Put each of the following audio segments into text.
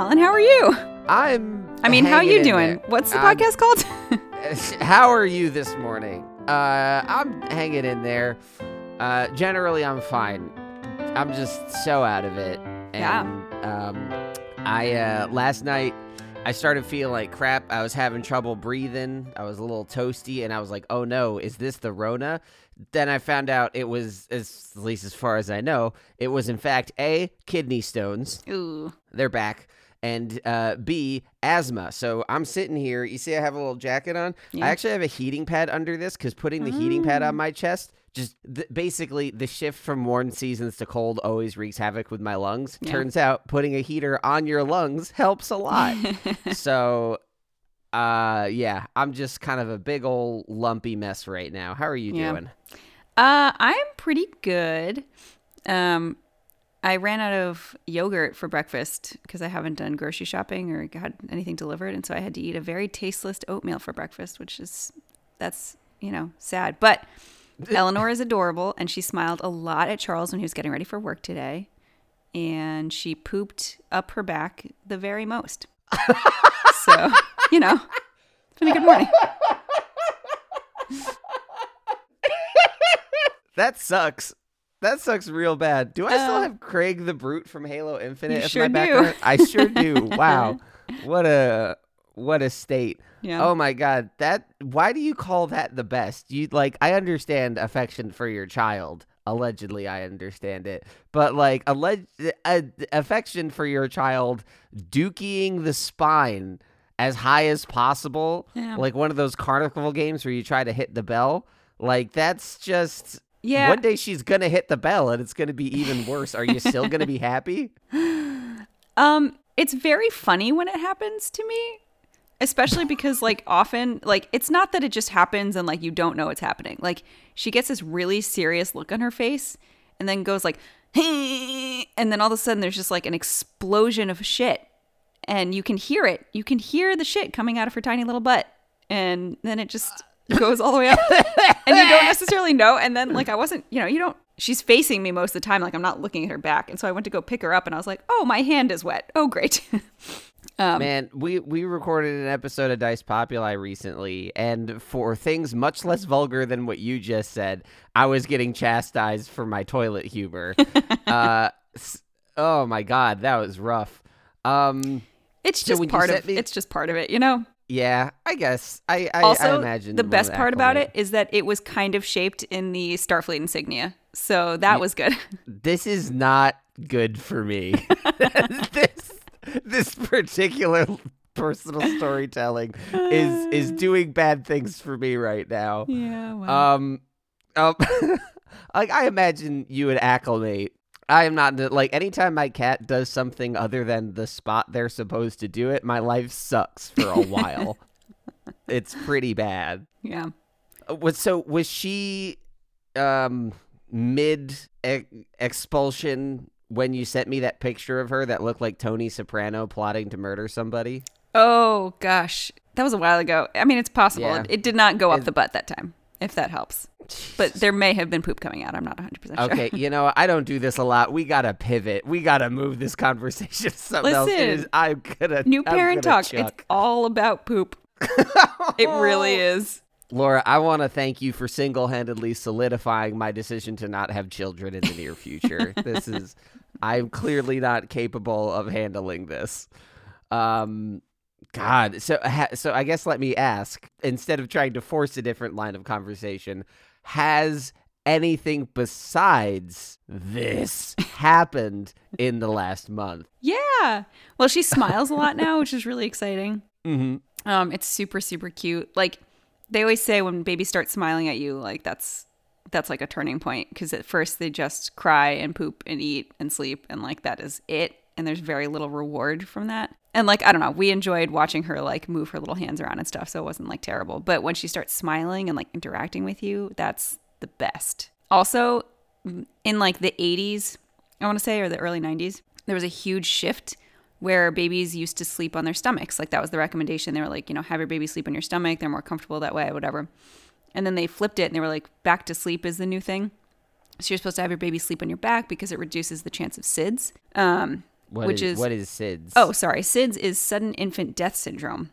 Colin. How are you? I'm. I mean, how are you doing? there. What's the I'm- podcast called? How are you this morning? Uh, I'm hanging in there. Uh, generally, I'm fine. I'm just so out of it. And, Yeah. Um, I uh, last night I started feeling like crap. I was having trouble breathing. I was a little toasty, and I was like, "Oh no, is this the Rona?" Then I found out it was, as at least as far as I know, it was in fact a kidney stones. Ooh. they're back and uh b asthma so i'm sitting here you see i have a little jacket on Yeah. i actually have a heating pad under this because putting the heating pad on my chest just th- basically the shift from warm seasons to cold always wreaks havoc with my lungs Yeah. turns out putting a heater on your lungs helps a lot so uh yeah i'm just kind of a big old lumpy mess right now how are you Yeah. doing Uh, I'm pretty good. Um, I ran out of yogurt for breakfast because I haven't done grocery shopping or had anything delivered, and so I had to eat a very tasteless oatmeal for breakfast, which is that's you know sad. But Eleanor is adorable, and she smiled a lot at Charles when he was getting ready for work today, and she pooped up her back the very most. so you know, it's been a good morning. That sucks. That sucks real bad. Do I still Uh, have Craig the Brute from Halo Infinite? As sure my background? I sure do. Wow. What a what a state. Yeah. Oh my god. That why do you call that the best? You like I understand affection for your child. Allegedly I understand it. But like alleged uh, affection for your child dookying the spine as high as possible. Yeah. Like one of those carnival games where you try to hit the bell. Like that's just Yeah. one day she's gonna hit the bell and it's gonna be even worse. Are you still gonna be happy? Um, it's very funny when it happens to me, especially because like often like it's not that it just happens and like you don't know it's happening. Like she gets this really serious look on her face and then goes like and then all of a sudden there's just like an explosion of shit and you can hear it. You can hear the shit coming out of her tiny little butt and then it just goes all the way up and you don't necessarily know and then like I wasn't, you know, you don't she's facing me most of the time like I'm not looking at her back. And so I went to go pick her up and I was like, "Oh, my hand is wet. Oh, great." um, Man, we we recorded an episode of Dice Populi recently, and for things much less vulgar than what you just said, I was getting chastised for my toilet humor. uh, oh my god, that was rough. Um, it's just you part of me- it's just part of it, you know. Yeah, I guess I I, also, I imagine the best part about it is that it was kind of shaped in the Starfleet insignia. So that was good. This is not good for me. this this particular personal storytelling is is doing bad things for me right now. yeah. Well. Um, um like I imagine you would acclimate. I am not like anytime my cat does something other than the spot they're supposed to do it, my life sucks for a while. it's pretty bad. yeah. Uh, Was so was she um mid expulsion when you sent me that picture of her that looked like Tony Soprano plotting to murder somebody? Oh gosh, that was a while ago. I mean, it's possible. Yeah. It, it did not go up It- the butt that time, if that helps. But there may have been poop coming out. I'm not 100 percent sure. Okay, you know, I don't do this a lot. We gotta pivot. We gotta move this conversation to something else. Listen, is, I'm gonna New I'm parent talk. It's all about poop. It really is. Laura, I want to thank you for single-handedly solidifying my decision to not have children in the near future. this is, I'm clearly not capable of handling this. Um, God, so ha, so I guess let me ask instead of trying to force a different line of conversation, has anything besides this happened in the last month? Yeah. Well, she smiles a lot now, which is really exciting. Mm-hmm. Um, it's super super cute. Like they always say when babies start smiling at you, like that's that's like a turning point because at first they just cry and poop and eat and sleep and like that is it and there's very little reward from that. And like I don't know, we enjoyed watching her like move her little hands around and stuff, so it wasn't like terrible. But when she starts smiling and like interacting with you, that's the best. Also, in like the 80s, I want to say, or the early 90s, there was a huge shift where babies used to sleep on their stomachs. Like that was the recommendation. They were like, you know, have your baby sleep on your stomach. They're more comfortable that way, whatever. And then they flipped it and they were like, back to sleep is the new thing. So you're supposed to have your baby sleep on your back because it reduces the chance of SIDS. Um, What which is, is what is SIDS? oh sorry, SIDS is sudden infant death syndrome,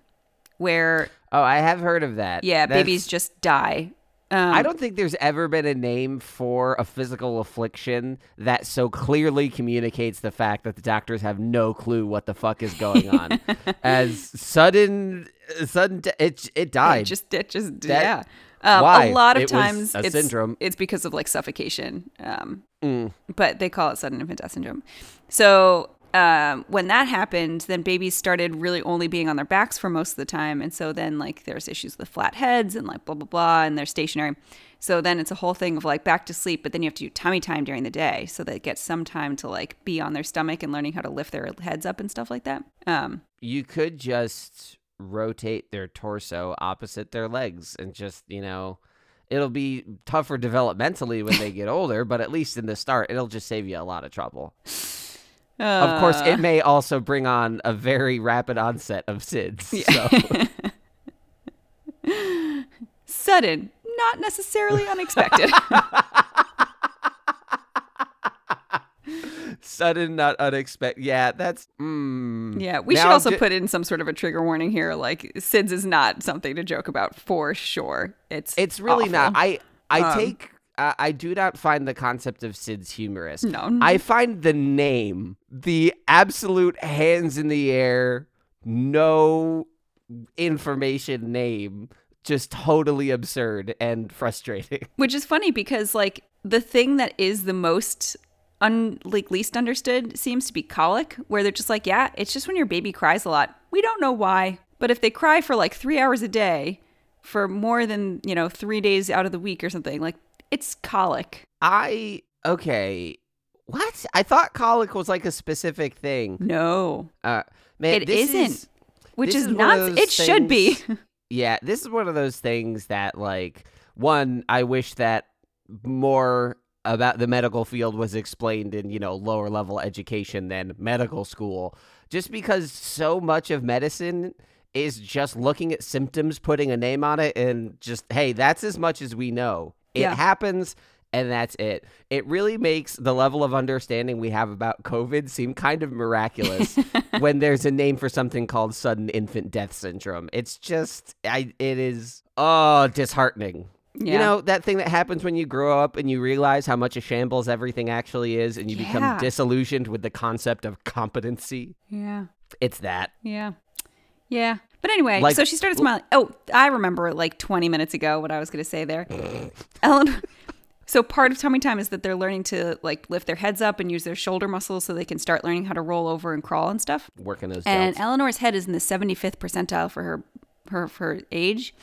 where oh, I have heard of that. yeah, That's- babies just die. Um, I don't think there's ever been a name for a physical affliction that so clearly communicates the fact that the doctors have no clue what the fuck is going on. As sudden, sudden, de- it it It died. just it just That- yeah. Um, Why? A lot of It times it's syndrome. it's because of like suffocation. Um, Mm. but they call it sudden infant death syndrome. So um, when that happened, then babies started really only being on their backs for most of the time, and so then like there's issues with flat heads and like blah blah blah, and they're stationary. So then it's a whole thing of like back to sleep, but then you have to do tummy time during the day, so they get some time to like be on their stomach and learning how to lift their heads up and stuff like that. Um, you could just rotate their torso opposite their legs and just you know it'll be tougher developmentally when they get older but at least in the start it'll just save you a lot of trouble of course uh, it may also bring on a very rapid onset of sids so sudden, not necessarily unexpected. sudden not unexpected yeah that's mm. Yeah, we should also di- put in some sort of a trigger warning here. Like SIDS is not something to joke about for sure. It's it's really not i i Um, take uh, i do not find the concept of sids humorous no. I find the name, the absolute hands in the air, no information name, just totally absurd and frustrating. which is funny because like the thing that is the most un like least understood seems to be colic, where they're just like, yeah, it's just when your baby cries a lot. We don't know why, but if they cry for like three hours a day for more than you know three days out of the week or something, like it's colic. I okay. What? I thought colic was like a specific thing. No, Uh man, It this isn't. is- which is, is not. It should be. yeah, this is one of those things that like one, I wish that more about the medical field was explained in, you know, lower level education than medical school. Just because so much of medicine is just looking at symptoms, putting a name on it, and just, hey, that's as much as we know. It Yeah. happens and that's it. It really makes the level of understanding we have about COVID seem kind of miraculous when there's a name for something called sudden infant death syndrome. It's just I it is oh disheartening. Yeah. You know, that thing that happens when you grow up and you realize how much a shambles everything actually is and you Yeah. become disillusioned with the concept of competency. yeah. It's that. Yeah. Yeah. But anyway, Like- so she started smiling. Oh, I remember like 20 minutes ago what I was going to say there. Ellen. So part of tummy time is that they're learning to like lift their heads up and use their shoulder muscles so they can start learning how to roll over and crawl and stuff. Working those And. Eleanor's head is in the 75th percentile for her her for her age,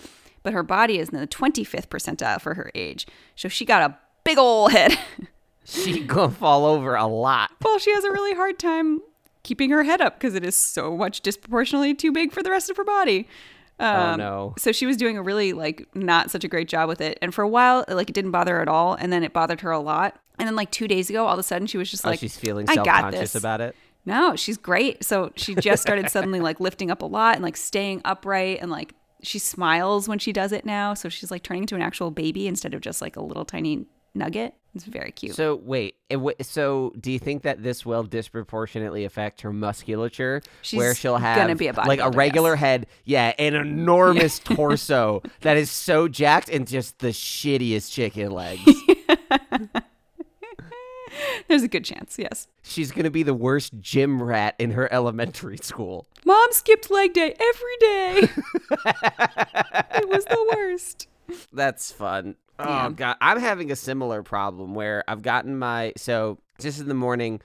but her body is in the 25th percentile for her age. So she got a big old head. She gonna fall over a lot. well, she has a really hard time keeping her head up because it is so much disproportionately too big for the rest of her body. Oh Um, no. So she was doing a really like not such a great job with it, and for a while, like it didn't bother her at all, and then it bothered her a lot. And then like two days ago, all of a sudden, she was just Oh, like, she's feeling "I got this." about it. No, she's great. So she just started suddenly like lifting up a lot and like staying upright and like she smiles when she does it now. So she's like turning into an actual baby instead of just like a little tiny nugget. It's very cute. So wait, it w- so do you think that this will disproportionately affect her musculature, where she'll have gonna be a like a regular yes. head, yeah, an enormous torso that is so jacked and just the shittiest chicken legs. There's a good chance, yes. She's gonna be the worst gym rat in her elementary school. Mom skipped leg day every day. it was the worst. That's fun. Oh Yeah. god, I'm having a similar problem where I've gotten my so just in the morning,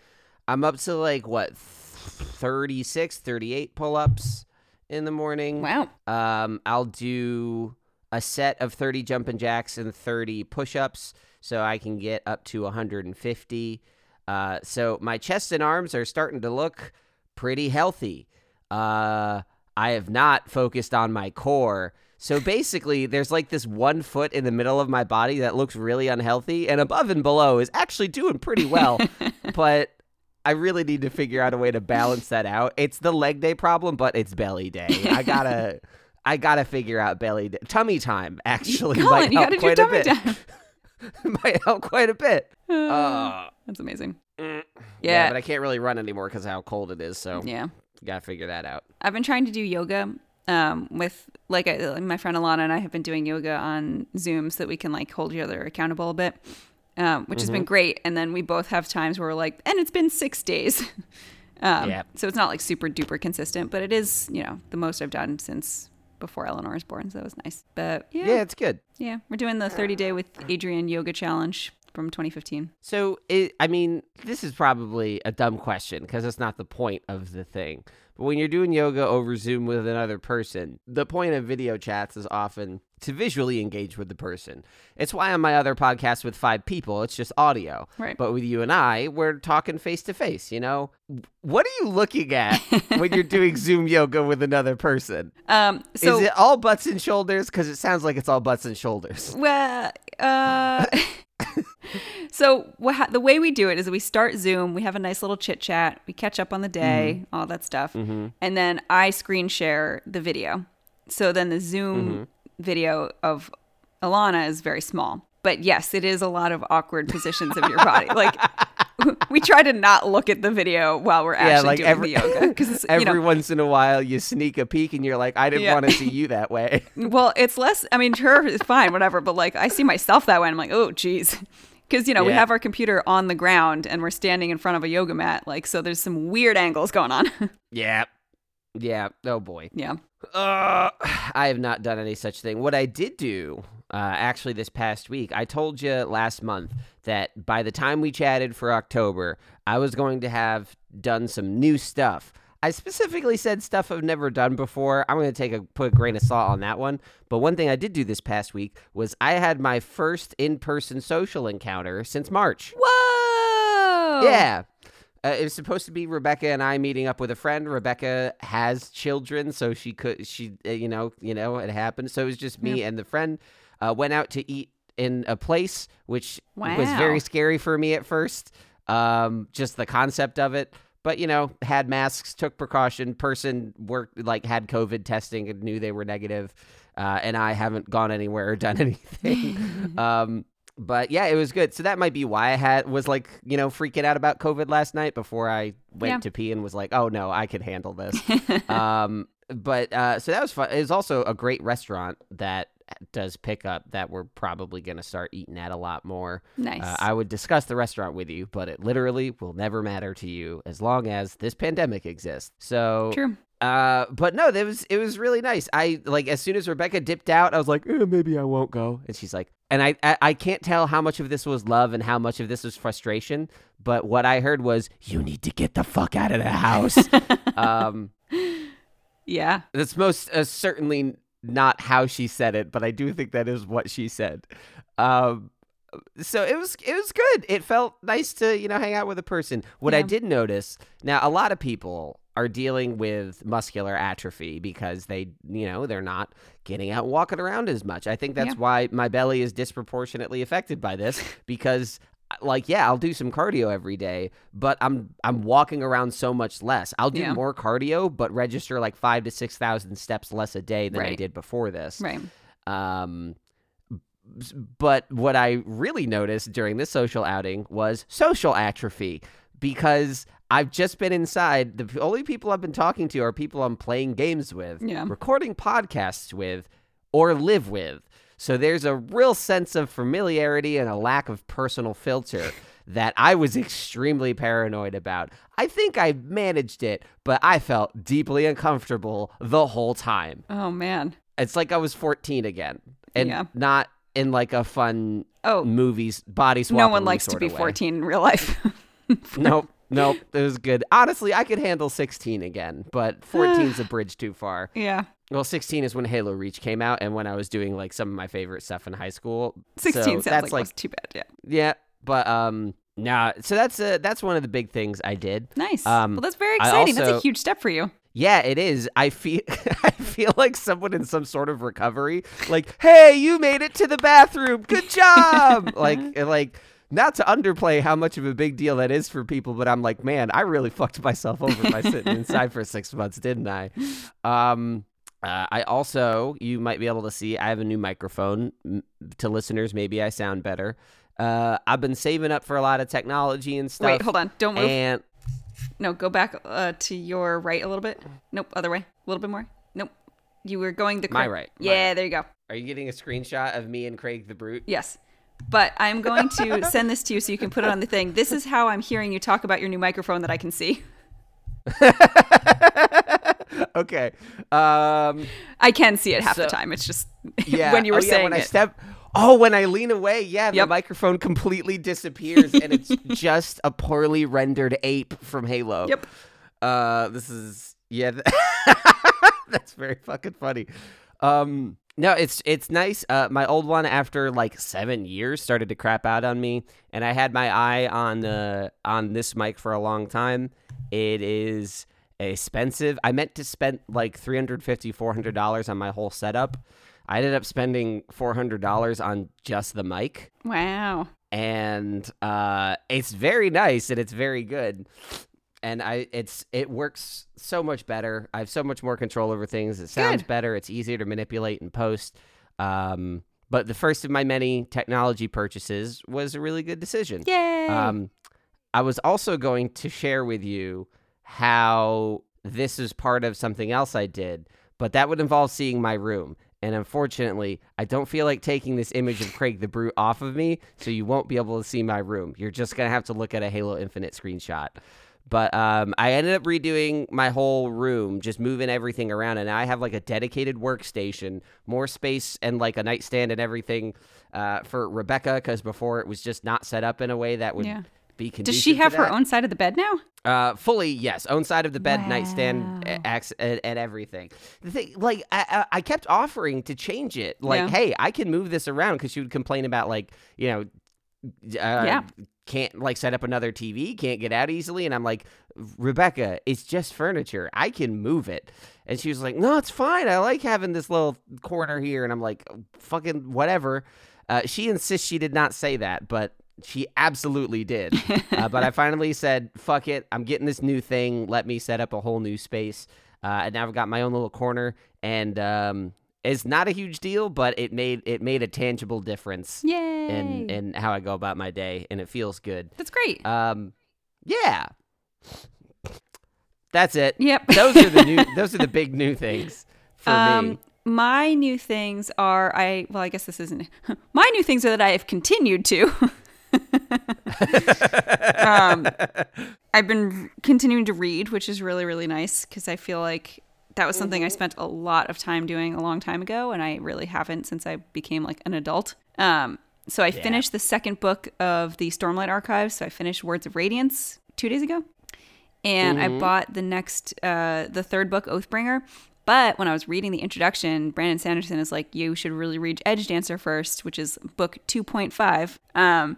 I'm up to like what 36, 38 pull-ups in the morning. Wow. Um, I'll do a set of 30 jumping jacks and 30 push-ups so I can get up to 150. Uh, so my chest and arms are starting to look pretty healthy. Uh, I have not focused on my core. So basically, there's like this one foot in the middle of my body that looks really unhealthy, and above and below is actually doing pretty well. but I really need to figure out a way to balance that out. It's the leg day problem, but it's belly day. I gotta, I gotta figure out belly day. Tummy time actually Colin, might you help quite a tummy bit. time. might help quite a bit. Uh, Uh, That's amazing. mm. Yeah. but I can't really run anymore because how cold it is. So Yeah. gotta figure that out. I've been trying to do yoga um, with like I, my friend Alana and I have been doing yoga on Zoom so that we can like hold each other accountable a bit, um, which has been great. And then we both have times where we're like, and it's been six days. um, Yep. So it's not like super duper consistent, but it is, you know, the most I've done since before Eleanor was born. So it was nice. But yeah, Yeah, yeah, it's good. Yeah. We're doing the 30 day with Adriene yoga challenge from 2015. So, it, I mean, this is probably a dumb question because it's not the point of the thing. But when you're doing yoga over Zoom with another person, the point of video chats is often to visually engage with the person. It's why on my other podcast with five people, it's just audio. Right. But with you and I, we're talking face to face, you know? What are you looking at when you're doing Zoom yoga with another person? Um, so is it all butts and shoulders? Because it sounds like it's all butts and shoulders. Well, uh, so what the way we do it is we start Zoom, we have a nice little chit chat, we catch up on the day, mm-hmm. all that stuff, mm-hmm. and then I screen share the video. So then the Zoom mm-hmm. video of Alana is very small. But yes, it is a lot of awkward positions of your body. Like we try to not look at the video while we're actually like doing every- the yoga because Every know once in a while, you sneak a peek and you're like, I didn't Yeah. want to see you that way. Well, it's less. I mean, her is fine, whatever. But like, I see myself that way. And I'm like, oh, geez, because you know we have our computer on the ground and we're standing in front of a yoga mat. Like, so there's some weird angles going on. yeah. Yeah. Oh, boy. yeah. Uh, I have not done any such thing. What I did do, uh, actually, this past week, I told you last month that by the time we chatted for October, I was going to have done some new stuff. I specifically said stuff I've never done before. I'm going to take a put a grain of salt on that one. But one thing I did do this past week was I had my first in-person social encounter since March. Whoa. Yeah. Uh, it was supposed to be Rebecca and I meeting up with a friend. Rebecca has children, so she could she uh, you know you know it happened. So it was just me and the friend. Uh, went out to eat in a place which was very scary for me at first. Um, just the concept of it. But you know, had masks, took precaution. Person worked like had COVID testing and knew they were negative. Uh, and I haven't gone anywhere or done anything. um, but yeah, it was good. So that might be why I had was like you know freaking out about COVID last night before I went Yeah. to pee and was like, oh no, I can handle this. um, but uh, so that was fun. It was also a great restaurant that does pick up that we're probably going to start eating at a lot more. Nice. Uh, I would discuss the restaurant with you, but it literally will never matter to you as long as this pandemic exists. So, True. uh, but no, that was it was really nice. I like as soon as Rebecca dipped out, I was like, eh, maybe I won't go, and she's like, and I, I I can't tell how much of this was love and how much of this was frustration, but what I heard was, you need to get the fuck out of the house. um, Yeah. that's most uh, certainly not how she said it, but I do think that is what she said. Um, so it was it was good. It felt nice to you know hang out with a person. What I did notice now, a lot of people are dealing with muscular atrophy because they you know they're not getting out walking around as much. I think that's Yeah. why my belly is disproportionately affected by this because like yeah, I'll do some cardio every day, but I'm I'm walking around so much less. I'll do Yeah. more cardio, but register like five to six thousand steps less a day than I did before this. Right. Um, but what I really noticed during this social outing was social atrophy because I've just been inside. The only people I've been talking to are people I'm playing games with, Yeah. recording podcasts with, or live with. So there's a real sense of familiarity and a lack of personal filter that I was extremely paranoid about. I think I managed it, but I felt deeply uncomfortable the whole time. Oh man. It's like I was 14 again, and Yeah. not in like a fun Oh, movies body swap. no one likes to be 14 in real life. Nope, nope. It was good. Honestly, I could handle 16 again, but 14's a bridge too far. yeah. Well, 16 is when Halo Reach came out, and when I was doing like some of my favorite stuff in high school. 16 so sounds that's like, like too bad. Yeah. yeah, but um, nah. So that's uh, that's one of the big things I did. Nice. Um, well, that's very exciting. that's a huge step for you. Yeah, it is. I feel I feel like someone in some sort of recovery. Like, hey, you made it to the bathroom. Good job. like, like not to underplay how much of a big deal that is for people, but I'm like, man, I really fucked myself over by sitting inside for six months, didn't I? Um, uh, I also, you might be able to see, I have a new microphone. To listeners, maybe I sound better. Uh, I've been saving up for a lot of technology and stuff. Wait, hold on. Don't move. And no, go back uh, to your right a little bit. Nope, other way. A little bit more. Nope. You were going the My right, my Yeah, there you go. are you getting a screenshot of me and Craig the Brute? Yes. But I'm going to send this to you so you can put it on the thing. This is how I'm hearing you talk about your new microphone that I can see. okay. Um, I can see it half the time. It's just yeah. when you were oh, yeah, saying when I it. step. Oh, when I lean away, yeah, the microphone completely disappears, and it's just a poorly rendered ape from Halo. Yep. Uh, this is yeah. th- That's very fucking funny. Um, no, it's it's nice. Uh, my old one, after like seven years, started to crap out on me, and I had my eye on uh on this mic for a long time. It is expensive. I meant to spend like 350 400 dollars on my whole setup. I ended up spending four hundred dollars on just the mic Wow. and uh, it's very nice and it's very good and i it's it works so much better i have so much more control over things it sounds Good. better it's easier to manipulate and post um, but the first of my many technology purchases was a really good decision Yay. um, I was also going to share with you how this is part of something else I did, but that would involve seeing my room. And unfortunately, I don't feel like taking this image of Craig the Brute off of me, so you won't be able to see my room. You're just gonna have to look at a Halo Infinite screenshot. But um, I ended up redoing my whole room, just moving everything around, and I have like a dedicated workstation, more space, and like a nightstand and everything uh, for Rebecca, because before it was just not set up in a way that would Yeah. Be conducive. Does she have her own side of the bed now? Uh, fully, yes. Own side of the bed, nightstand, Wow. a- ax- and, and everything. The thing, like, I, I I kept offering to change it. Like, Yeah. hey, I can move this around because she would complain about, like, you know, uh, Yeah. can't like set up another TV, can't get out easily. And I'm like, Rebecca, it's just furniture. I can move it. And she was like, no, it's fine. I like having this little corner here. And I'm like, fucking whatever. Uh, she insists she did not say that, but she absolutely did. uh, but I finally said, fuck it. I'm getting this new thing. Let me set up a whole new space. Uh, and now I've got my own little corner. And um, it's not a huge deal, but it made it made a tangible difference Yay. in, in how I go about my day. And it feels good. That's great. Um, yeah. That's it. Yep. Those are the new. those are the big new things for me. Um, my new things are I well, I guess this isn't my new things are that I have continued to. um, I've been continuing to read, which is really really nice because I feel like that was something I spent a lot of time doing a long time ago, and I really haven't since I became like an adult. Um, so I finished the second book of the Stormlight Archives. So I finished Words of Radiance two days ago and I bought the next, uh, the third book, Oathbringer. But when I was reading the introduction, Brandon Sanderson is like, "You should really read Edgedancer first, which is book two point five, um,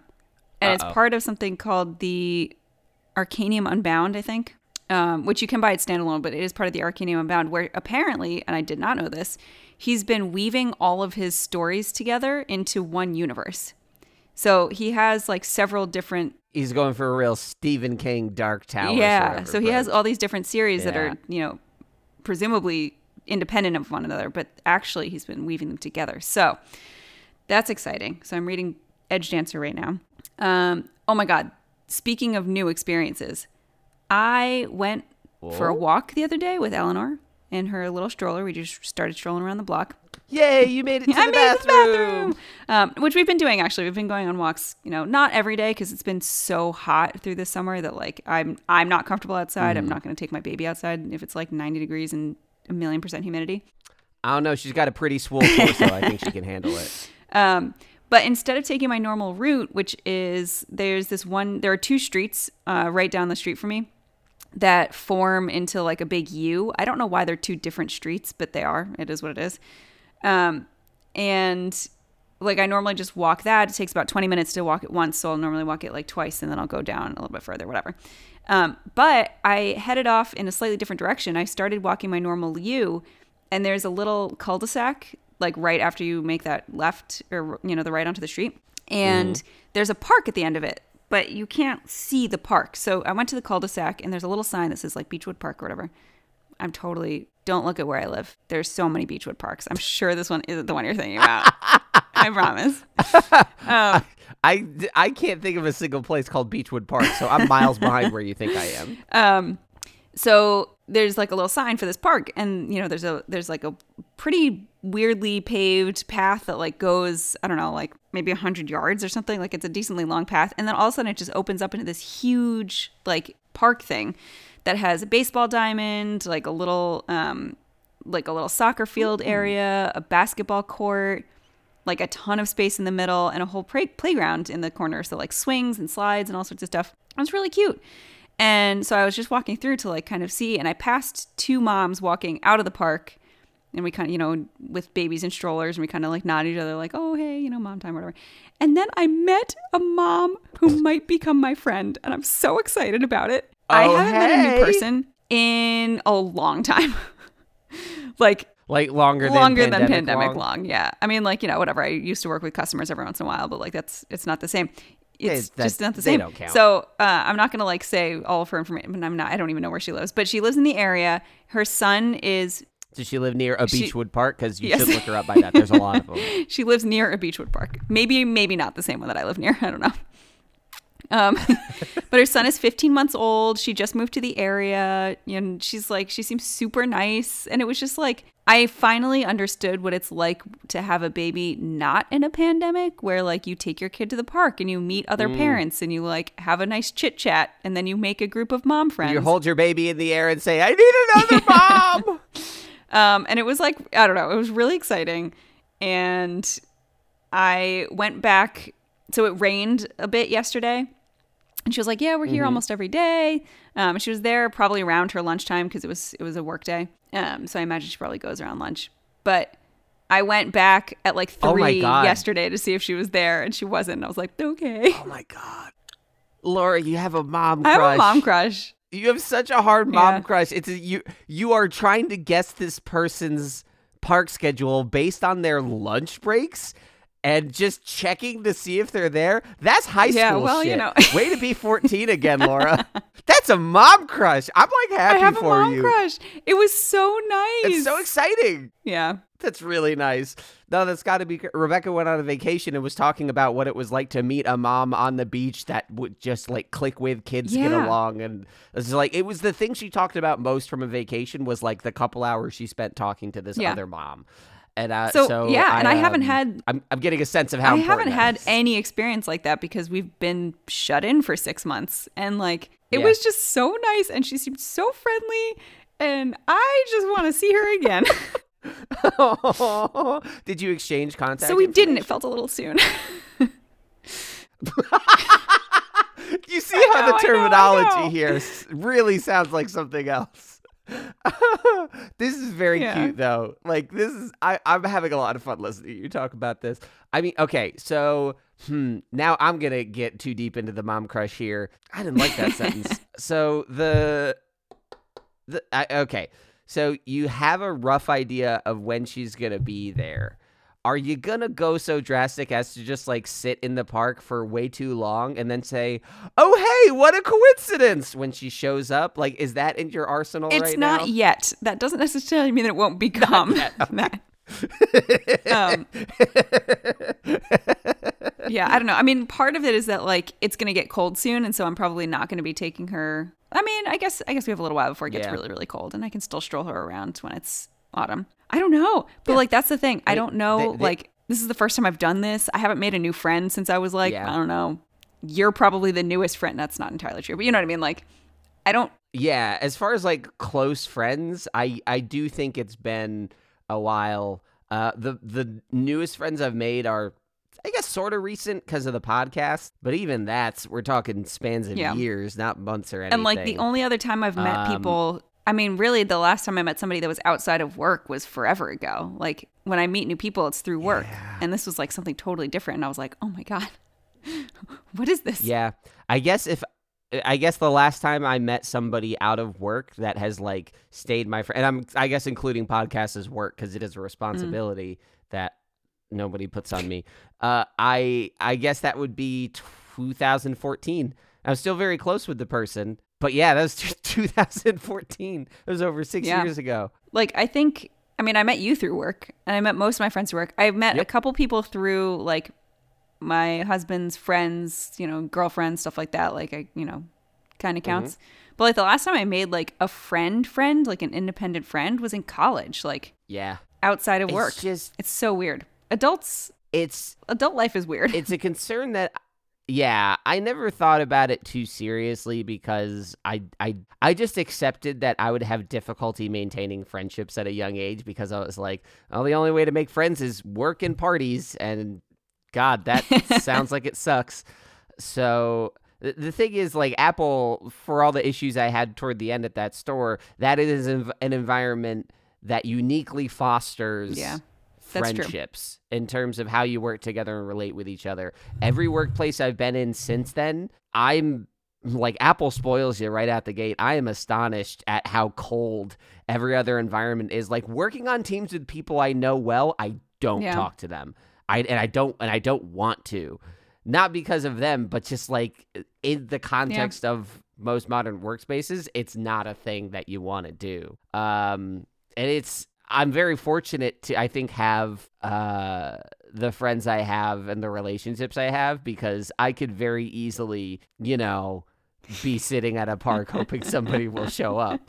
and it's part of something called the Arcanum Unbound, I think, um, which you can buy it standalone, but it is part of the Arcanum Unbound, where apparently, and I did not know this, he's been weaving all of his stories together into one universe. So he has like several different He's going for a real Stephen King Dark Tower. yeah so he has all these different series that are you know presumably independent of one another but actually he's been weaving them together. So that's exciting. So i'm reading edgedancer right now um, oh my god speaking of new experiences i went for a walk the other day with eleanor in her little stroller we just started strolling around the block Yay! You made it to I the made it to bathroom. um, which we've been doing actually. We've been going on walks, you know, not every day because it's been so hot through this summer that like I'm I'm not comfortable outside. Mm. I'm not going to take my baby outside if it's like 90 degrees and a million percent humidity. I don't know. She's got a pretty swole torso. I think she can handle it. Um, but instead of taking my normal route, which is there's this one, there are two streets uh, right down the street from me that form into like a big U. I don't know why they're two different streets, but they are. It is what it is. Um, and like I normally just walk that. It takes about 20 minutes to walk it once, so I'll normally walk it like twice and then I'll go down a little bit further, whatever. Um, but I headed off in a slightly different direction. I started walking my normal U, and there's a little cul-de-sac like right after you make that left or you know the right onto the street, and there's a park at the end of it, but you can't see the park. So I went to the cul-de-sac, and there's a little sign that says like Beechwood Park or whatever. I'm totally don't look at where I live. There's so many Beechwood parks. I'm sure this one isn't the one you're thinking about. I promise. I, I can't think of a single place called Beechwood Park, so I'm miles behind where you think I am. Um, so there's like a little sign for this park, and you know, there's a there's like a pretty weirdly paved path that like goes, I don't know, like maybe hundred yards or something. Like it's a decently long path, and then all of a sudden it just opens up into this huge like park thing that has a baseball diamond, like a little um, like a little soccer field area, a basketball court like a ton of space in the middle and a whole play- playground in the corner. So like swings and slides and all sorts of stuff. It was really cute. And so I was just walking through to like kind of see, and I passed two moms walking out of the park. And we kind of, you know, with babies and strollers, and we kind of like nod at each other, like, oh, hey, you know, mom time, whatever. And then I met a mom who might become my friend, and I'm so excited about it. I Oh, haven't met a new person in a long time. like, Like longer than longer than pandemic, pandemic long. long. Yeah. I mean, like, you know, whatever. I used to work with customers every once in a while, but like that's it's not the same. It's that- just not the they same. don't count. So uh, I'm not gonna like say all of her information. But I'm not. I don't even know where she lives, but she lives in the area. Her son is. Does she live near a She- Beechwood Park? Because you Yes. should look her up by that. There's a lot of them. She lives near a Beechwood Park. Maybe, maybe not the same one that I live near. I don't know. Um, but her son is 15 months old. She just moved to the area, and she's like, she seems super nice. And it was just like, I finally understood what it's like to have a baby not in a pandemic, where like you take your kid to the park and you meet other Mm. parents and you like have a nice chit chat, and then you make a group of mom friends. You hold your baby in the air and say, "I need another mom." Um, and it was like, I don't know, it was really exciting. And I went back. So it rained a bit yesterday. And she was like, "Yeah, we're here almost every day." Um, she was there probably around her lunchtime because it was it was a work day. Um, so I imagine she probably goes around lunch. But I went back at like Oh three yesterday to see if she was there, and she wasn't. And I was like, "Okay." oh my god, Laura, you have a mom I have a mom crush. You have such a hard mom Yeah. crush. It's a, you. You are trying to guess this person's park schedule based on their lunch breaks. And just checking to see if they're there. That's high school Yeah, well, shit. you know. Way to be 14 again, Laura. That's a mom crush. I'm like happy I have a mom you. crush. It was so nice. It's so exciting. yeah. That's really nice. No, that's got to be. Rebecca went on a vacation and was talking about what it was like to meet a mom on the beach that would just like click with kids, get along, and it's like it was the thing she talked about most from a vacation was like the couple hours she spent talking to this Yeah. other mom. And uh, So, so, yeah, and I haven't um, had- I'm, I'm getting a sense of how I haven't had any experience like that because we've been shut in for six months. And like, it Yeah. was just so nice. And she seemed so friendly. And I just want to see her again. Did you exchange contact? so we didn't. It felt a little soon. You see how know, I the know, I terminology know. here really sounds like something else. this is very Yeah. cute though. Like this is I, I'm having a lot of fun listening to you talk about this. I mean, okay, so hmm, now I'm gonna get too deep into the mom crush here. I didn't like that sentence. So the the I, okay, so you have a rough idea of when she's gonna be there. Are you gonna go so drastic as to just like sit in the park for way too long and then say, "Oh hey, what a coincidence!" when she shows up? Like, is that in your arsenal it's right not now? yet. That doesn't necessarily mean that it won't become that. Um, yeah, I don't know. I mean, part of it is that like it's gonna get cold soon, and so I'm probably not gonna be taking her. I mean, I guess I guess we have a little while before it gets Yeah. really really cold, and I can still stroll her around when it's autumn. I don't know, but like that's the thing. I don't know. they- they- like this is the first time I've done this. I haven't made a new friend since I was like Yeah. I don't know. You're probably the newest friend. That's not entirely true, but you know what I mean. Like I don't. Yeah, as far as like close friends, I I do think it's been a while. Uh, the the newest friends I've made are, I guess, sort of recent because of the podcast. But even that's we're talking spans of Yeah. years, not months or anything. And like the only other time I've met Um, people, I mean, really, the last time I met somebody that was outside of work was forever ago. Like when I meet new people, it's through work, and this was like something totally different. And I was like, oh my god, what is this? Yeah, I guess if I guess the last time I met somebody out of work that has like stayed my friend, and I'm I guess including podcasts as work because it is a responsibility that nobody puts on me. Uh, I I guess that would be 2014. I'm still very close with the person, but yeah, that was 2014. It was over six Yeah. years ago. Like I think, I mean, I met you through work, and I met most of my friends through work. I've met a couple people through like my husband's friends, you know, girlfriends, stuff like that. Like I, you know, kind of mm-hmm. counts. But like the last time I made like a friend friend, like an independent friend, was in college, like Yeah. outside of It's work. just It's so weird. Adults, it's adult life is weird. it's a concern that yeah i never thought about it too seriously because i i i just accepted that i would have difficulty maintaining friendships at a young age because i was like oh the only way to make friends is work and parties and god that sounds like it sucks so the thing is like apple for all the issues i had toward the end at that store that is an environment that uniquely fosters Yeah. Friendships in terms of how you work together and relate with each other. Every workplace I've been in since then, I'm like Apple spoils you right out the gate. I am astonished at how cold every other environment is. Like working on teams with people I know well, I don't Yeah. talk to them. I and I don't and I don't want to. Not because of them, but just like in the context of most modern workspaces, it's not a thing that you want to do. Um and it's I'm very fortunate to I think have uh the friends I have and the relationships I have because I could very easily, you know, be sitting at a park hoping somebody will show up.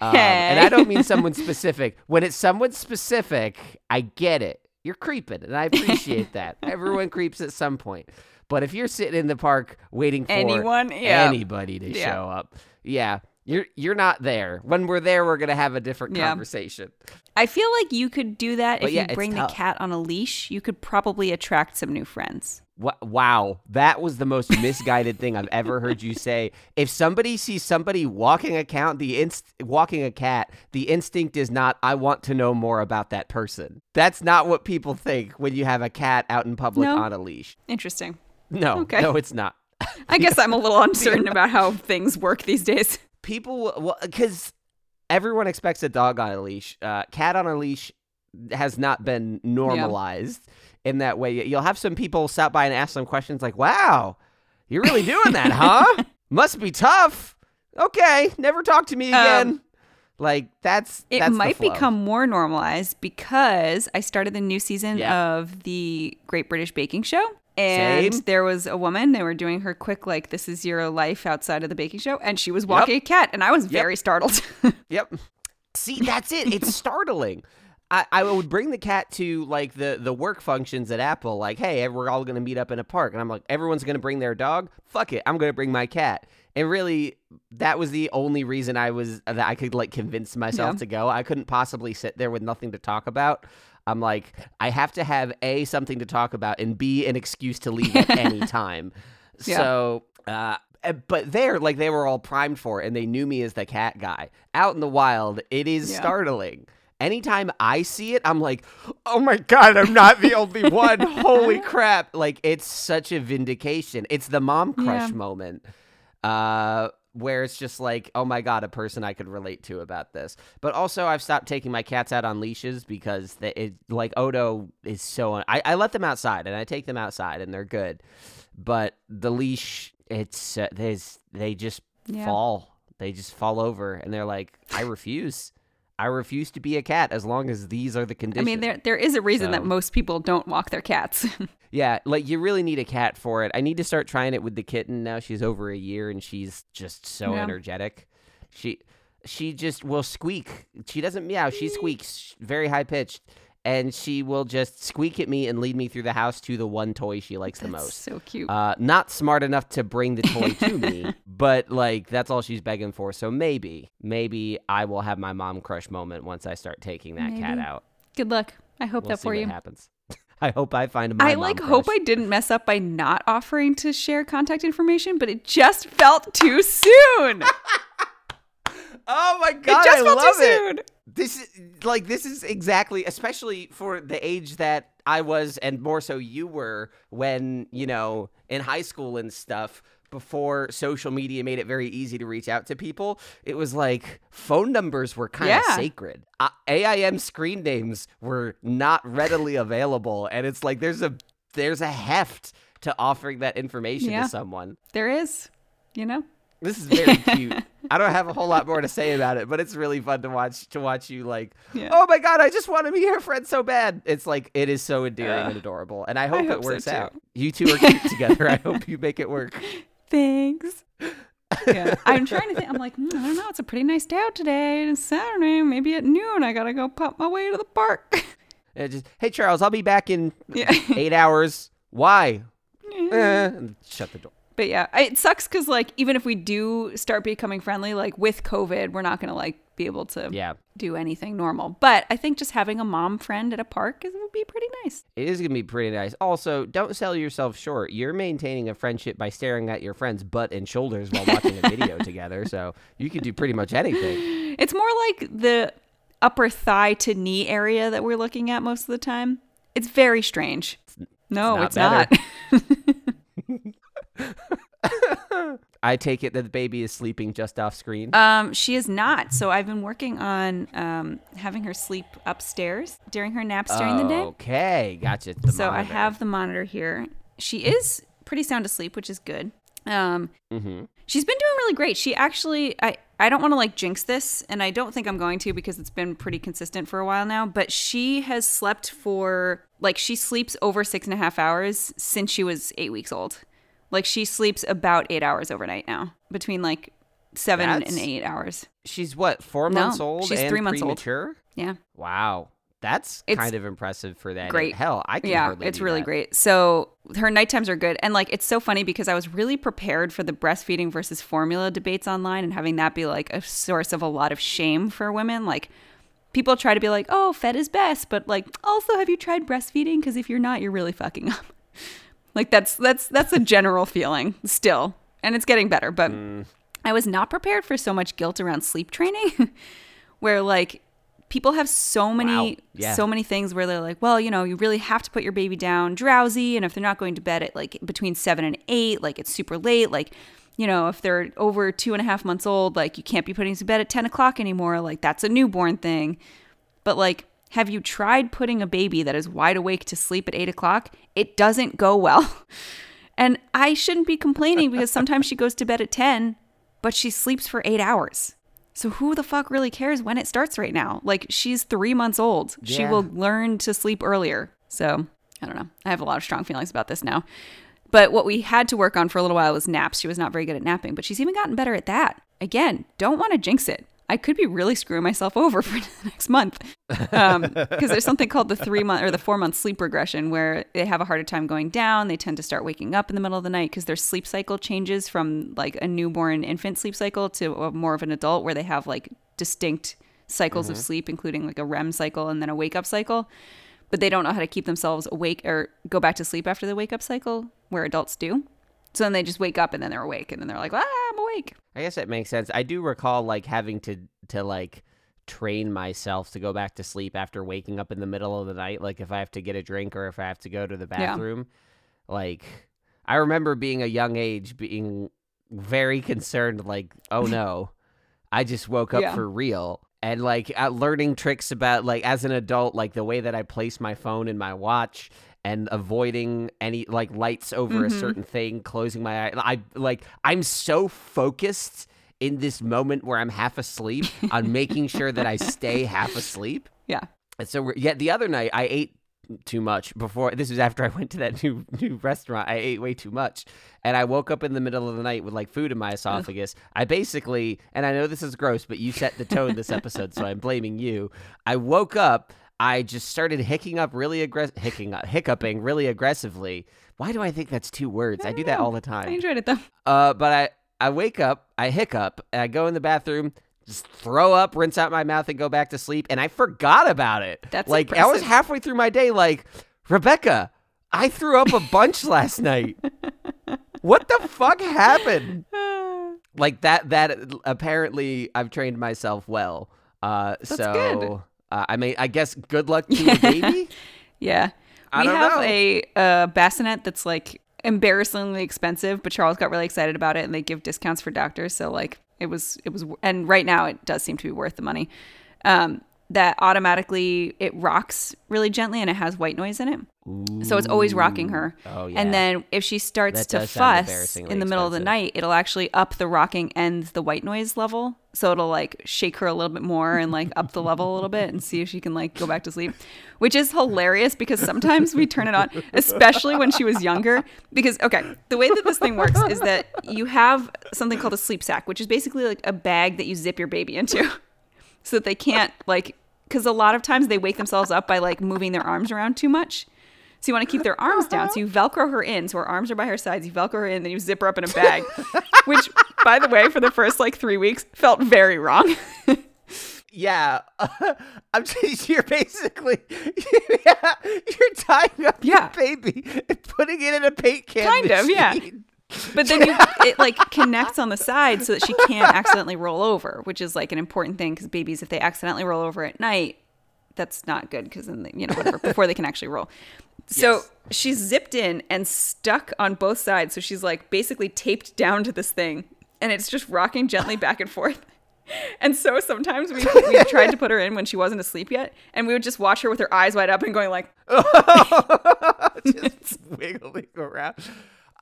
Um, and I don't mean someone specific. When it's someone specific, I get it. You're creeping, and I appreciate that. Everyone creeps at some point. But if you're sitting in the park waiting for Anyone? Yeah. anybody to Yeah. show up, yeah, you're you're not there. When we're there, we're gonna have a different Yeah. conversation. I feel like you could do that But if yeah, you bring the cat on a leash. You could probably attract some new friends. Wow, that was the most misguided thing I've ever heard you say. If somebody sees somebody walking a cat, the inst- walking a cat, the instinct is not I want to know more about that person. That's not what people think when you have a cat out in public No. on a leash. Interesting. No, Okay. no, it's not. I guess I'm a little uncertain about how things work these days. People, well, because everyone expects a dog on a leash. Uh, cat on a leash has not been normalized in that way. You'll have some people stop by and ask some questions like, "Wow, you're really doing that, huh? Must be tough." Okay, never talk to me again. like that's Um, It that's the might become more normalized because I started the new season Yeah. of the Great British Baking Show. And Same. there was a woman, they were doing her quick, like, this is your life outside of the baking show. And she was walking a cat. And I was very startled. Yep. See, that's it. It's startling. I, I would bring the cat to like the the work functions at Apple, like, hey, we're all gonna meet up in a park, and I'm like, everyone's gonna bring their dog. Fuck it, I'm gonna bring my cat. And really, that was the only reason I was that I could like convince myself Yeah. to go. I couldn't possibly sit there with nothing to talk about. I'm like, I have to have a something to talk about, and b an excuse to leave at any time. Yeah. So, uh, uh, but there, like they were all primed for it, and they knew me as the cat guy. Out in the wild, it is Yeah. startling. Anytime I see it, I'm like, oh my God, I'm not the only one. Holy crap. Like, it's such a vindication. It's the mom crush Yeah. moment. Uh, where it's just like, oh my god, a person I could relate to about this. But also, I've stopped taking my cats out on leashes because they, it like Odo is so. I, I let them outside and I take them outside and they're good, but the leash, it's uh, there's they just Yeah. fall. They just fall over and they're like, I refuse. I refuse to be a cat as long as these are the conditions. I mean, there there is a reason that most people don't walk their cats. Yeah, like you really need a cat for it. I need to start trying it with the kitten now. She's over a year and she's just so Yeah. energetic. She she just will squeak. She doesn't meow. She squeaks very high pitched, and she will just squeak at me and lead me through the house to the one toy she likes the most. so cute. Uh, not smart enough to bring the toy to me, but like that's all she's begging for. So maybe, maybe I will have my mom crush moment once I start taking that cat out. Good luck. I hope We'll that for you. happens. I hope I find my I like hope crush. I didn't mess up by not offering to share contact information, but it just felt too soon. Oh my god, just I felt love too it. soon. This is like this is exactly, especially for the age that I was, and more so you were when you know in high school and stuff. Before social media made it very easy to reach out to people, it was like phone numbers were kind of Yeah. sacred. Uh, AIM screen names were not readily available, and it's like there's a there's a heft to offering that information Yeah. to someone. There is, you know. This is very cute. I don't have a whole lot more to say about it, but it's really fun to watch to watch you like, Yeah. oh my god, I just want to be your friend so bad. It's like it is so endearing Uh, and adorable, and I hope, hope it works too. out. You two are cute together. I hope you make it work. Thanks. yeah, I'm trying to think. I'm like, hmm, I don't know. It's a pretty nice day out today. It's Saturday. Maybe at noon, I gotta go pop my way to the park. And just hey Charles, I'll be back in yeah. eight hours. Why? Eh, shut the door. But yeah, it sucks because like even if we do start becoming friendly, like with COVID, we're not gonna like be able to Yeah. do anything normal. But I think just having a mom friend at a park is, would be pretty nice. It is going to be pretty nice. Also, don't sell yourself short. You're maintaining a friendship by staring at your friend's butt and shoulders while watching a video together. So you can do pretty much anything. It's more like the upper thigh to knee area that we're looking at most of the time. It's very strange. No, not it's not. I take it that the baby is sleeping just off screen. um, she is not. So I've been working on um, having her sleep upstairs during her naps during the day. Okay, gotcha. The So I have the monitor here. She is pretty sound asleep, which is good. Um, Mhm. She's been doing really great. She actually, I, I don't want to like jinx this, and I don't think I'm going to because it's been pretty consistent for a while now. But she has slept for like she sleeps over six and a half hours since she was eight weeks old. Like she sleeps about eight hours overnight now, between like seven That's- and eight hours. She's what, four No, months old? she's three months old. premature? Yeah. Wow. That's It's kind of impressive for that. great. Hell, I can yeah, it's really that. great. So her night times are good, and like it's so funny because I was really prepared for the breastfeeding versus formula debates online, and having that be like a source of a lot of shame for women. Like people try to be like, "Oh, fed is best," but like also, have you tried breastfeeding? Because if you're not, you're really fucking up. like that's that's that's a general feeling still, and it's getting better, but. Mm. I was not prepared for so much guilt around sleep training, where like people have so many Wow. Yeah. so many things where they're like, well, you know, you really have to put your baby down drowsy, and if they're not going to bed at like between seven and eight, like it's super late, like. You know, if they're over two and a half months old, like you can't be putting to bed at 10 o'clock anymore. Like that's a newborn thing. But like, have you tried putting a baby that is wide awake to sleep at eight o'clock? It doesn't go well. And I shouldn't be complaining because sometimes she goes to bed at 10, but she sleeps for eight hours. So who the fuck really cares when it starts right now? Like she's three months old. She will learn to sleep earlier. So I don't know. I have a lot of strong feelings about this now. But what we had to work on for a little while was naps. She was not very good at napping, but she's even gotten better at that. Again, don't want to jinx it. I could be really screwing myself over for the next month because there's something called the three month or the four month sleep regression where they have a harder time going down. They tend to start waking up in the middle of the night because their sleep cycle changes from like a newborn infant sleep cycle to a, more of an adult where they have like distinct cycles of sleep, including like a REM cycle and then a wake up cycle. But they don't know how to keep themselves awake or go back to sleep after the wake up cycle, where adults do. So then they just wake up and then they're awake and then they're like, ah, I'm awake. I guess that makes sense. I do recall like having to to like train myself to go back to sleep after waking up in the middle of the night like if I have to get a drink or if I have to go to the Yeah. bathroom. Like I remember being a young age being very concerned like oh no. I just woke up Yeah. for real. And like uh, learning tricks about like as an adult like the way that I place my phone in my watch and avoiding any like lights over a Mhm. certain thing, closing my eye. I like I'm so focused in this moment where I'm half asleep on making sure that I stay half asleep. Yeah. And so we're, yeah, the other night I ate too much before this was after I went to that new new restaurant. I ate way too much. And I woke up in the middle of the night with like food in my esophagus. I basically and I know this is gross, but you set the tone this episode, so I'm blaming you. I woke up, I just started hicking up really aggressive hicking up, hiccuping really aggressively. Why do I think that's two words? I, do that know. all the time. I enjoyed it though. Uh, but I I wake up, I hiccup, and I go in the bathroom, just throw up, rinse out my mouth, and go back to sleep. And I forgot about it. That's like I was halfway through my day, like Rebecca, I threw up a bunch last night. What the fuck happened? Like that. That apparently I've trained myself well. Uh, That's so good. Uh, I mean, I guess good luck to the baby. Yeah. I we have know. a uh, bassinet that's like embarrassingly expensive, but Charles got really excited about it and they give discounts for doctors. So like it was, it was, and right now it does seem to be worth the money. Um, that automatically it rocks really gently and it has white noise in it. So it's always rocking her. Oh yeah. And then if she starts That to does sound fuss embarrassingly in the middle of the expensive. night, it'll actually up the rocking and the white noise level. So it'll like shake her a little bit more and like up the level a little bit and see if she can like go back to sleep, which is hilarious because sometimes we turn it on, especially when she was younger. Because, okay, the way that this thing works is that you have something called a sleep sack, which is basically like a bag that you zip your baby into so that they can't like, because a lot of times they wake themselves up by like moving their arms around too much. So you want to keep their arms down. So you Velcro her in. So her arms are by her sides. You Velcro her in, then you zip her up in a bag. Which, by the way, for the first like three weeks, felt very wrong. yeah, I'm just, you're basically yeah, you're tying up Yeah. your baby and putting it in a paint can. Kind of, yeah. But then you, it like connects on the side so that she can't accidentally roll over, which is like an important thing because babies, if they accidentally roll over at night, that's not good because then they, you know whatever before they can actually roll. So Yes. she's zipped in and stuck on both sides. So she's like basically taped down to this thing, and it's just rocking gently back and forth. And so sometimes we we tried to put her in when she wasn't asleep yet, and we would just watch her with her eyes wide open, going like, just wiggling around.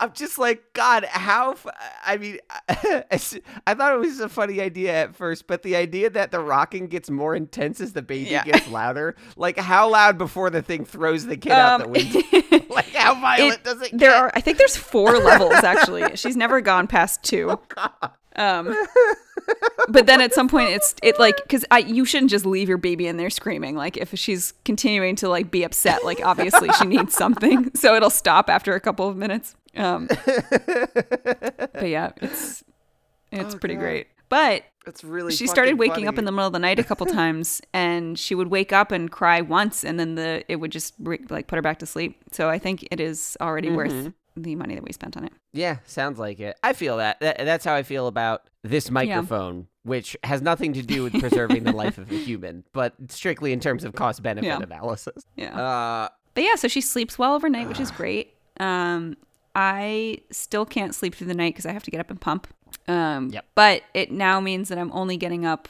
I'm just like, God, how? f- I mean, I thought it was a funny idea at first, but the idea that the rocking gets more intense as the baby Yeah. gets louder, like how loud before the thing throws the kid out the Um, window? like how violent it- does it there are i think there's four levels actually she's never gone past two um but then at some point it's it like because i you shouldn't just leave your baby in there screaming like if she's continuing to like be upset like obviously she needs something so it'll stop after a couple of minutes um but yeah it's it's Oh, pretty God. great but It's really. she started waking up in the middle of the night a couple times and she would wake up and cry once and then the it would just like put her back to sleep so i think it is already Mm-hmm. worth the money that we spent on it Yeah, sounds like it. I feel that. that. That's how I feel about this microphone, which has nothing to do with preserving the life of a human, but strictly in terms of cost benefit Yeah. analysis. yeah Uh, but yeah so she sleeps well overnight which is great um i still can't sleep through the night because i have to get up and pump um Yep. but it now means that i'm only getting up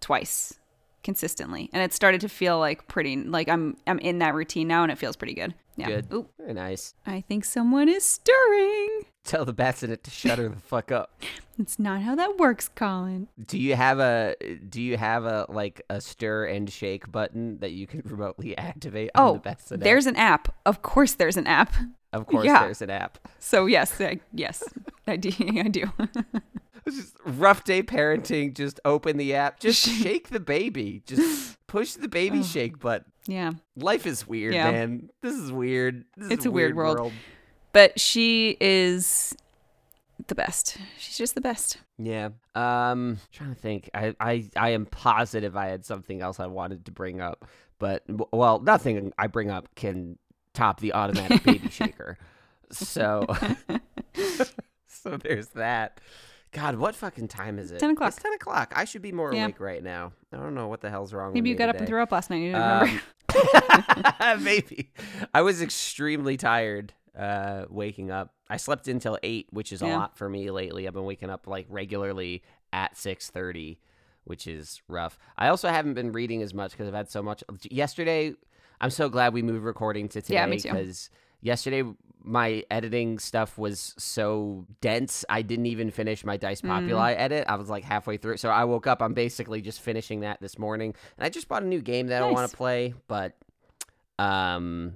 twice consistently and it started to feel like pretty like i'm i'm in that routine now and it feels pretty good yeah Good. Ooh, Very nice. i think someone is stirring Tell the bassinet to shut her the fuck up. It's not how that works, Colin. Do you have a do you have a like a stir and shake button that you can remotely activate on Oh, the bassinet? there's an app. Of course, there's an app. Of course yeah. there's an app. So yes, I, yes, I do. I do. It's just rough day parenting. Just open the app. Just shake the baby. Just push the baby shake button. yeah, Life is weird, Yeah. man. This is weird. This It's is a weird world. but she is the best. She's just the best. Yeah. Um, trying to think. I, I, I am positive I had something else I wanted to bring up, but well, nothing I bring up can top the automatic baby shaker. So, so there's that. God, what fucking time is it? 10 o'clock. It's ten o'clock. I should be more Yeah. awake right now. I don't know what the hell's wrong. With. Maybe you got me up and threw up last night. You didn't remember. Um, maybe. I was extremely tired uh, waking up. I slept until eight, which is a lot for me lately. I've been waking up like regularly at six thirty, which is rough. I also haven't been reading as much because I've had so much. Yesterday, I'm so glad we moved recording to today Yeah, because yesterday my editing stuff was so dense. I didn't even finish my Dice Mm. Populi edit. I was like halfway through. So I woke up. I'm basically just finishing that this morning, and I just bought a new game that I want to play, but um,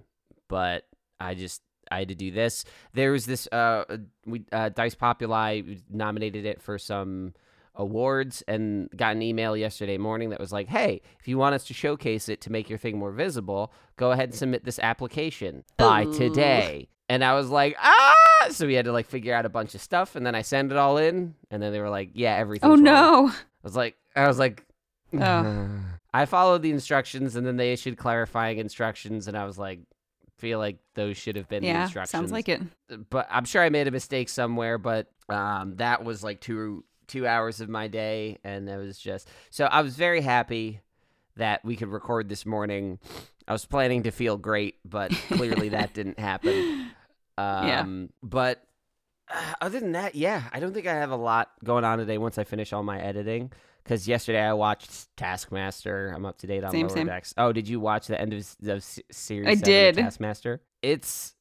but I just I had to do this. There was this uh, we uh, Dice Populi nominated it for some awards and got an email yesterday morning that was like, "Hey, if you want us to showcase it to make your thing more visible, go ahead and submit this application by Ooh. today." And I was like, "Ah!" So we had to like figure out a bunch of stuff, and then I sent it all in, and then they were like, "Yeah, everything's oh wrong." no. I was like, I was like, Oh. I followed the instructions, and then they issued clarifying instructions, and I was like, feel like those should have been the Yeah, instructions. sounds like it. But I'm sure I made a mistake somewhere. But um, that was like two two hours of my day, and it was just so I was very happy that we could record this morning. I was planning to feel great, but clearly that didn't happen. Um, Yeah. But uh, other than that, yeah, I don't think I have a lot going on today once I finish all my editing. Because yesterday I watched Taskmaster. I'm up to date on Same, Lower same. Decks. Oh, did you watch the end of the series? I did. Taskmaster. It's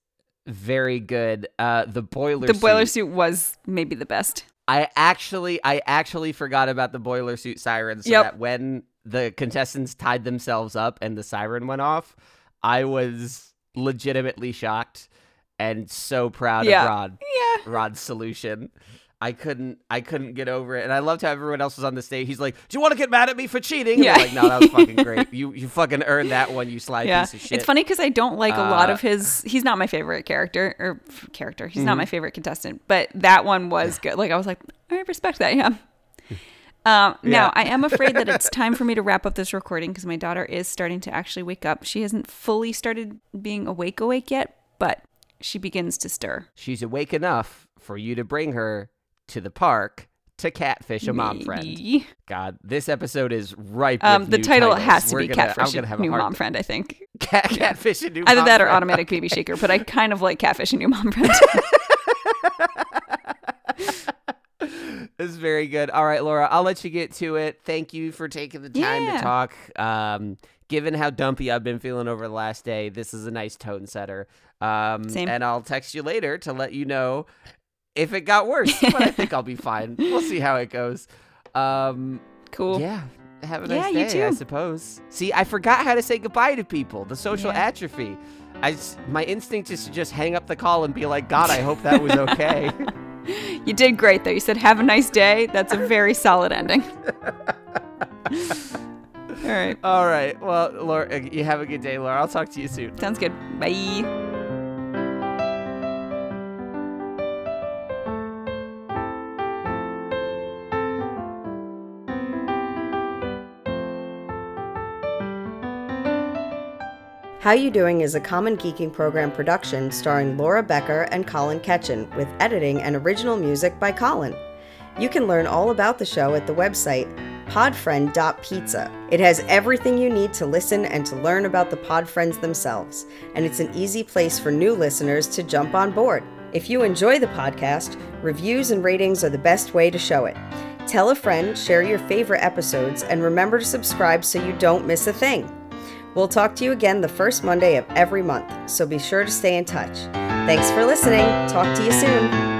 very good. Uh, the boiler. The boiler suit- suit was maybe the best. I actually, I actually forgot about the boiler suit siren. So Yep. that when the contestants tied themselves up and the siren went off, I was legitimately shocked and so proud Yeah. of Rod. Yeah. Rod's solution. I couldn't I couldn't get over it. And I loved how everyone else was on the stage. He's like, Do you want to get mad at me for cheating? And Yeah. like, no, that was fucking great. You you fucking earned that one, you sly Yeah. piece of shit. It's funny because I don't like a lot Uh, of his. He's not my favorite character or f- character. He's Mm-hmm. not my favorite contestant, but that one was good. Like I was like, I respect that. Yeah. Um, Yeah. Now I am afraid that it's time for me to wrap up this recording because my daughter is starting to actually wake up. She hasn't fully started being awake awake yet, but she begins to stir. She's awake enough for you to bring her to the park to catfish a mom friend. God, this episode is ripe. Um, with the new title titles. has to We're be gonna, catfish new a hard mom friend. I think Cat, catfish a new either that or friend. automatic baby shaker. But I kind of like catfish a new mom friend. This is very good. All right, Laura, I'll let you get to it. Thank you for taking the time Yeah. to talk. Um, given how dumpy I've been feeling over the last day, this is a nice tone setter. Um, Same. And I'll text you later to let you know if it got worse. but I think I'll be fine. We'll see how it goes. Um, cool. yeah. Have a nice Yeah, nice you day, I suppose. See, I forgot how to say goodbye to people. The social Yeah. atrophy. I s- my instinct is to just hang up the call and be like, God, I hope that was okay. You did great though. You said have a nice day. That's a very solid ending. All right. All right. Well, Laura, you have a good day, Laura. I'll talk to you soon. Sounds good. Bye. How You Doing is a Common Geeking Program production starring Laura Becker and Colin Ketchen, with editing and original music by Colin. You can learn all about the show at the website podfriend.pizza. It has everything you need to listen and to learn about the Podfriends themselves, and it's an easy place for new listeners to jump on board. If you enjoy the podcast, reviews and ratings are the best way to show it. Tell a friend, share your favorite episodes, and remember to subscribe so you don't miss a thing. We'll talk to you again the first Monday of every month, so be sure to stay in touch. Thanks for listening. Talk to you soon.